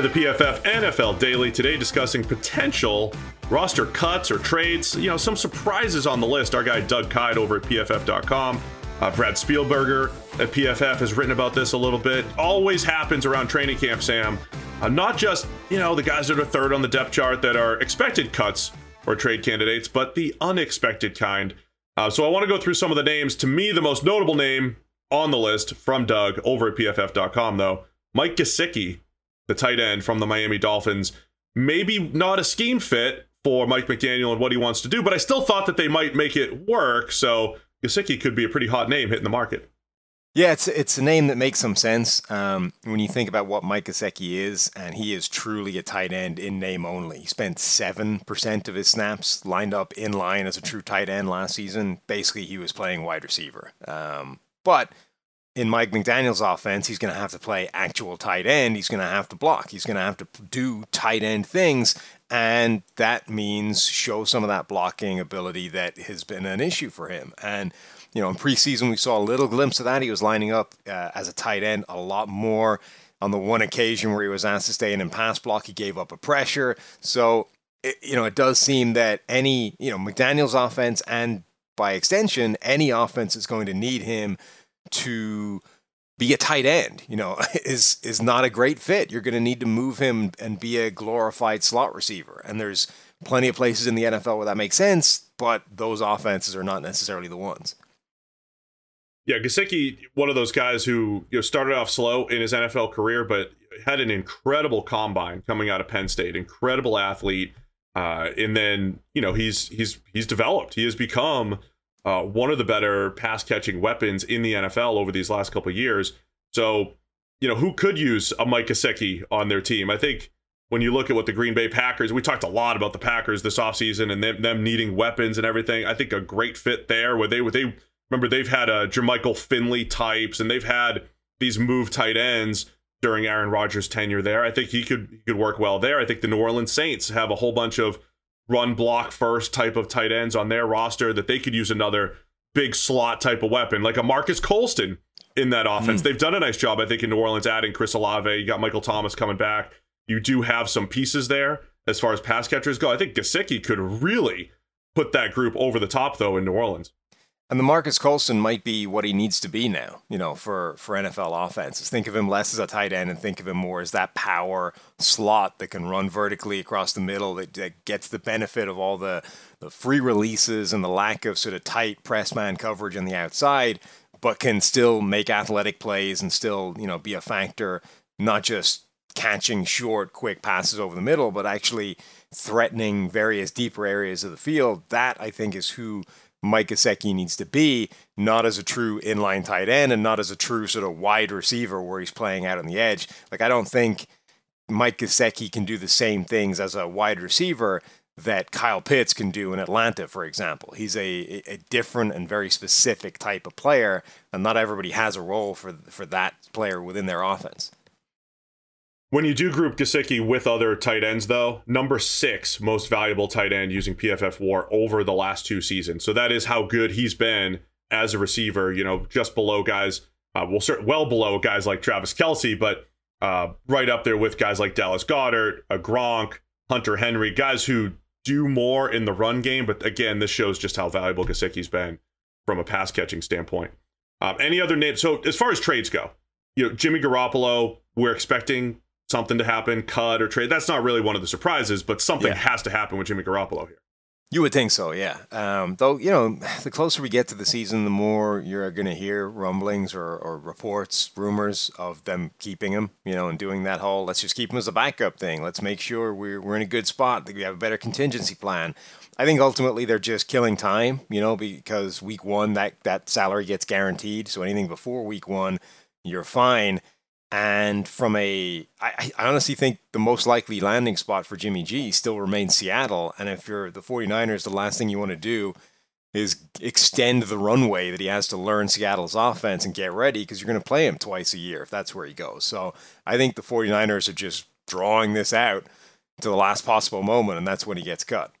the PFF NFL Daily today, discussing potential roster cuts or trades. You know, some surprises on the list. Our guy Doug Kyed over at PFF.com. Uh, Brad Spielberger at PFF has written about this a little bit. Always happens around training camp, Sam. Uh, not just, you know, the guys that are third on the depth chart that are expected cuts or trade candidates, but the unexpected kind. Uh, so I want to go through some of the names. To me, the most notable name on the list from Doug over at PFF.com, though, Mike Gesicki, the tight end from the Miami Dolphins. Maybe not a scheme fit for Mike McDaniel and what he wants to do, but I still thought that they might make it work. So Gesicki could be a pretty hot name hitting the market. Yeah, it's it's a name that makes some sense um, when you think about what Mike Gesicki is, and he is truly a tight end in name only. He spent seven percent of his snaps lined up in line as a true tight end last season. Basically, he was playing wide receiver. Um, but in Mike McDaniel's offense, he's going to have to play actual tight end. He's going to have to block. He's going to have to do tight end things. And that means show some of that blocking ability that has been an issue for him. And, you know, in preseason, we saw a little glimpse of that. He was lining up uh, as a tight end a lot more. On the one occasion where he was asked to stay in and pass block, he gave up a pressure. So, it, you know, it does seem that any, you know, McDaniel's offense and by extension, any offense is going to need him to be a tight end, you know, is is not a great fit. You're going to need to move him and be a glorified slot receiver. And there's plenty of places in the NFL where that makes sense, but those offenses are not necessarily the ones. Yeah, Gesicki, one of those guys who you know started off slow in his NFL career, but had an incredible combine coming out of Penn State. Incredible athlete, uh, and then you know he's he's he's developed. He has become uh, one of the better pass catching weapons in the NFL over these last couple years. So, you know, who could use a Mike Gesicki on their team? I think when you look at what the Green Bay Packers, we talked a lot about the Packers this offseason and them, them needing weapons and everything. I think a great fit there where they would they remember they've had a Jermichael Finley types and they've had these move tight ends during Aaron Rodgers' tenure there. I think he could he could work well there. I think the New Orleans Saints have a whole bunch of run block first type of tight ends on their roster that they could use another big slot type of weapon, like a Marques Colston in that offense. Mm. They've done a nice job, I think, in New Orleans adding Chris Olave. You got Michael Thomas coming back. You do have some pieces there as far as pass catchers go. I think Gesicki could really put that group over the top, though, in New Orleans. And the Marques Colston might be what he needs to be now, you know, for, for NFL offenses. Think of him less as a tight end and think of him more as that power slot that can run vertically across the middle that, that gets the benefit of all the, the free releases and the lack of sort of tight press man coverage on the outside, but can still make athletic plays and still, you know, be a factor, not just catching short, quick passes over the middle, but actually threatening various deeper areas of the field. That, I think, is who Mike Gesicki needs to be, not as a true inline tight end and not as a true sort of wide receiver where he's playing out on the edge. Like I don't think Mike Gesicki can do the same things as a wide receiver that Kyle Pitts can do in Atlanta, for example. He's a, a different and very specific type of player, and not everybody has a role for for that player within their offense. When you do group Gesicki with other tight ends, though, number six most valuable tight end using PFF WAR over the last two seasons. So that is how good he's been as a receiver. You know, just below guys, uh, well, well below guys like Travis Kelce, but uh, right up there with guys like Dallas Goedert, a Gronk, Hunter Henry, guys who do more in the run game. But again, this shows just how valuable Gesicki's been from a pass catching standpoint. Um, any other name? So as far as trades go, you know, Jimmy Garoppolo, we're expecting something to happen, cut or trade. That's not really one of the surprises, but something yeah. has to happen with Jimmy Garoppolo here. You would think so, yeah. Um, though, you know, the closer we get to the season, the more you're going to hear rumblings or, or, reports, rumors of them keeping him, you know, and doing that whole let's just keep him as a backup thing. Let's make sure we're, we're in a good spot, that we have a better contingency plan. I think ultimately they're just killing time, you know, because week one, that, that salary gets guaranteed. So anything before week one, you're fine. And from a, I, I honestly think the most likely landing spot for Jimmy G still remains Seattle. And if you're the 49ers, the last thing you want to do is extend the runway that he has to learn Seattle's offense and get ready because you're going to play him twice a year if that's where he goes. So I think the 49ers are just drawing this out to the last possible moment, and that's when he gets cut.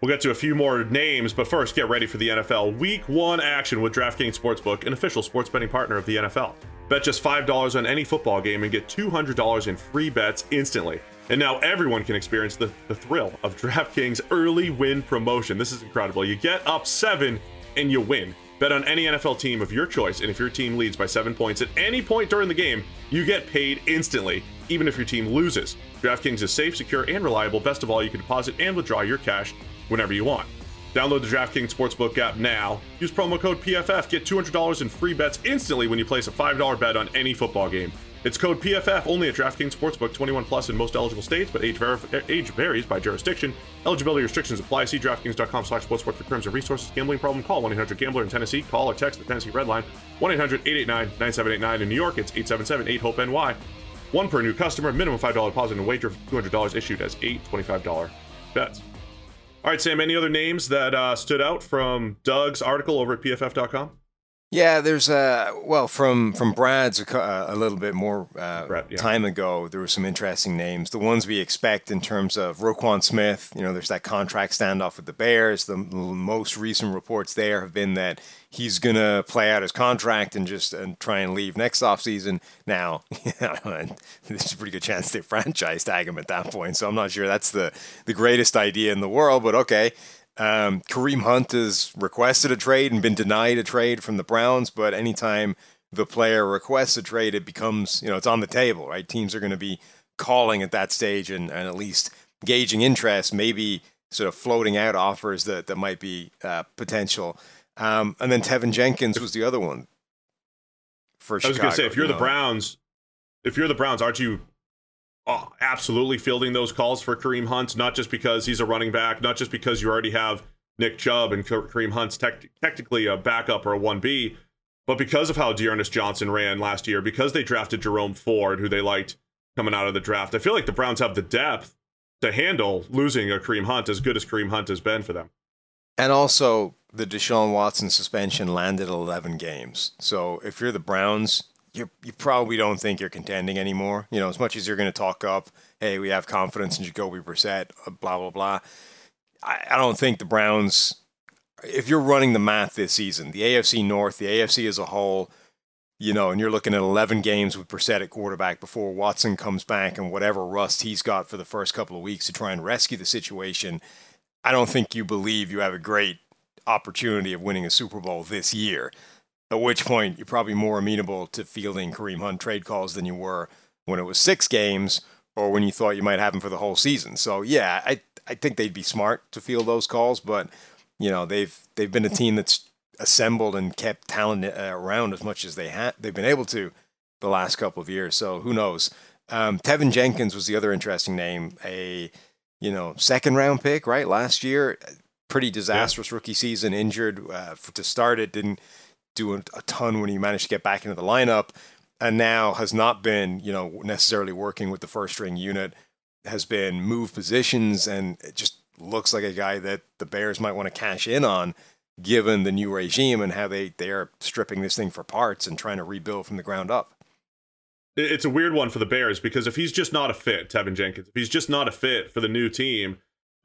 We'll get to a few more names, but first, get ready for the NFL Week 1 action with DraftKings Sportsbook, an official sports betting partner of the NFL. Bet just $5 on any football game and get $200 in free bets instantly. And now everyone can experience the, the thrill of DraftKings early win promotion. This is incredible. You get up seven and you win. Bet on any NFL team of your choice, and if your team leads by seven points at any point during the game, you get paid instantly, even if your team loses. DraftKings is safe, secure, and reliable. Best of all, you can deposit and withdraw your cash whenever you want. Download the DraftKings Sportsbook app now. Use promo code PFF. Get $200 in free bets instantly when you place a $5 bet on any football game. It's code PFF only at DraftKings Sportsbook 21 plus in most eligible states, but age, ver- eh, age varies by jurisdiction. Eligibility restrictions apply. See DraftKings.com slash sportsbook for terms and resources. Gambling problem? Call 1-800-GAMBLER in Tennessee. Call or text the Tennessee Red Line 1-800-889-9789 in New York. It's 877-8-HOPE-NY. One per new customer. Minimum $5 deposit and wager of $200 issued as eight $25 bets. All right, Sam, any other names that uh, stood out from Doug's article over at pff.com? Yeah, there's a well from from Brad's a, a little bit more uh, Brad, yeah. time ago. There were some interesting names. The ones we expect in terms of Roquan Smith. You know, there's that contract standoff with the Bears. The, the most recent reports there have been that he's gonna play out his contract and just and try and leave next offseason. Now, there's a pretty good chance they franchise tag him at that point. So I'm not sure that's the the greatest idea in the world, but okay. Um, Kareem Hunt has requested a trade and been denied a trade from the Browns, but anytime the player requests a trade, it becomes, you know, it's on the table, right? Teams are going to be calling at that stage and, and at least gauging interest, maybe sort of floating out offers that, that might be uh, potential. Um, and then Teven Jenkins was the other one for. I was going to say, if you're you the. Browns, if you're the Browns, aren't you Uh, absolutely fielding those calls for Kareem Hunt? Not just because he's a running back, not just because you already have Nick Chubb and Kareem Hunt's tech technically a backup or a 1B, but because of how D'Ernest Johnson ran last year, because they drafted Jerome Ford, who they liked coming out of the draft. I feel like the Browns have the depth to handle losing a Kareem Hunt as good as Kareem Hunt has been for them. And also, the Deshaun Watson suspension landed 11 games. So if you're the Browns, you you probably don't think you're contending anymore. You know, as much as you're going to talk up, hey, we have confidence in Jacoby Brissett, uh, blah blah blah. I, I don't think the Browns. If you're running the math this season, the AFC North, the AFC as a whole, you know, and you're looking at 11 games with Brissett at quarterback before Watson comes back and whatever rust he's got for the first couple of weeks to try and rescue the situation, I don't think you believe you have a great opportunity of winning a Super Bowl this year. At which point, you're probably more amenable to fielding Kareem Hunt trade calls than you were when it was six games or when you thought you might have him for the whole season. So, yeah, I, I think they'd be smart to field those calls, but, you know, they've, they've been a team that's assembled and kept talent uh, around as much as they had they've been able to the last couple of years. So who knows? Um, Teven Jenkins was the other interesting name. A you know second round pick, right? Last year, pretty disastrous yeah. rookie season. Injured uh, for, to start it, didn't do a, a ton when he managed to get back into the lineup, and now has not been you know necessarily working with the first string unit. Has been moved positions, and it just looks like a guy that the Bears might want to cash in on given the new regime and how they they're stripping this thing for parts and trying to rebuild from the ground up. It's a weird one for the Bears because if he's just not a fit, Teven Jenkins, if he's just not a fit for the new team,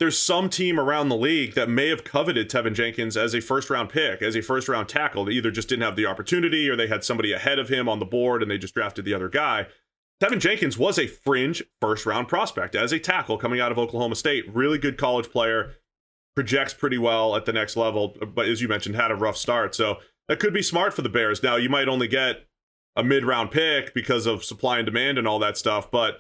there's some team around the league that may have coveted Teven Jenkins as a first round pick, as a first round tackle. They either just didn't have the opportunity or they had somebody ahead of him on the board and they just drafted the other guy. Teven Jenkins was a fringe first round prospect as a tackle coming out of Oklahoma State. Really good college player projects pretty well at the next level, but as you mentioned, had a rough start. So that could be smart for the Bears. Now, you might only get a mid round pick because of supply and demand and all that stuff, but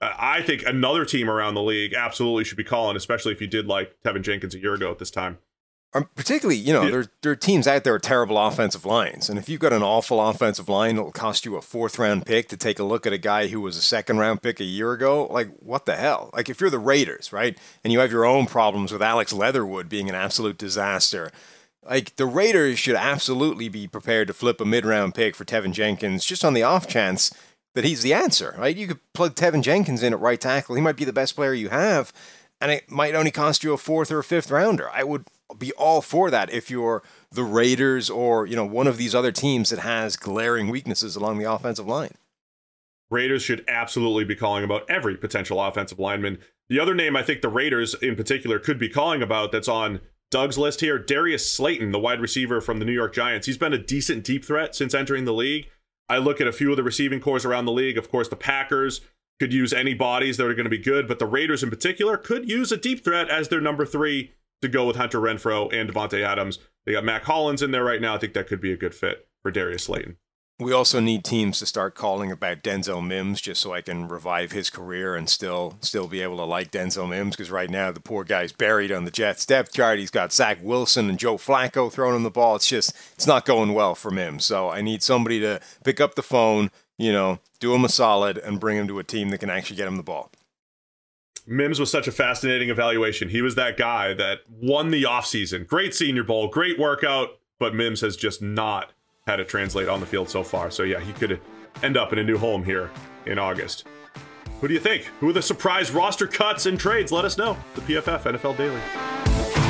I think another team around the league absolutely should be calling, especially if you did like Teven Jenkins a year ago at this time. Um, particularly, you know, yeah. there, there are teams out there with terrible offensive lines. And if you've got an awful offensive line, it'll cost you a fourth round pick to take a look at a guy who was a second round pick a year ago. Like, what the hell? Like, if you're the Raiders, right? And you have your own problems with Alex Leatherwood being an absolute disaster. Like, the Raiders should absolutely be prepared to flip a mid round pick for Teven Jenkins just on the off chance that he's the answer, right? You could plug Teven Jenkins in at right tackle. He might be the best player you have. And it might only cost you a fourth or a fifth rounder. I would be all for that if you're the Raiders or you know one of these other teams that has glaring weaknesses along the offensive line. Raiders should absolutely be calling about every potential offensive lineman The other name I think the Raiders in particular could be calling about that's on Doug's list here Darius Slayton, the wide receiver from the New York Giants. He's been a decent deep threat since entering the league. I look at a few of the receiving cores around the league. Of course, the Packers could use any bodies that are going to be good, but the Raiders in particular could use a deep threat as their number three to go with Hunter Renfrow and Davante Adams. They got Mack Hollins in there right now. I think that could be a good fit for Darius Slayton. We also need teams to start calling about Denzel Mims just so I can revive his career and still still be able to like Denzel Mims because right now the poor guy's buried on the Jets depth chart. He's got Zach Wilson and Joe Flacco throwing him the ball. It's just it's not going well for Mims. So I need somebody to pick up the phone, you know, do him a solid and bring him to a team that can actually get him the ball. Mims was such a fascinating evaluation. He was that guy that won the offseason. Great senior bowl, great workout, but Mims has just not had it translate on the field so far. So yeah, he could end up in a new home here in August. Who do you think? Who are the surprise roster cuts and trades? Let us know. The PFF NFL Daily.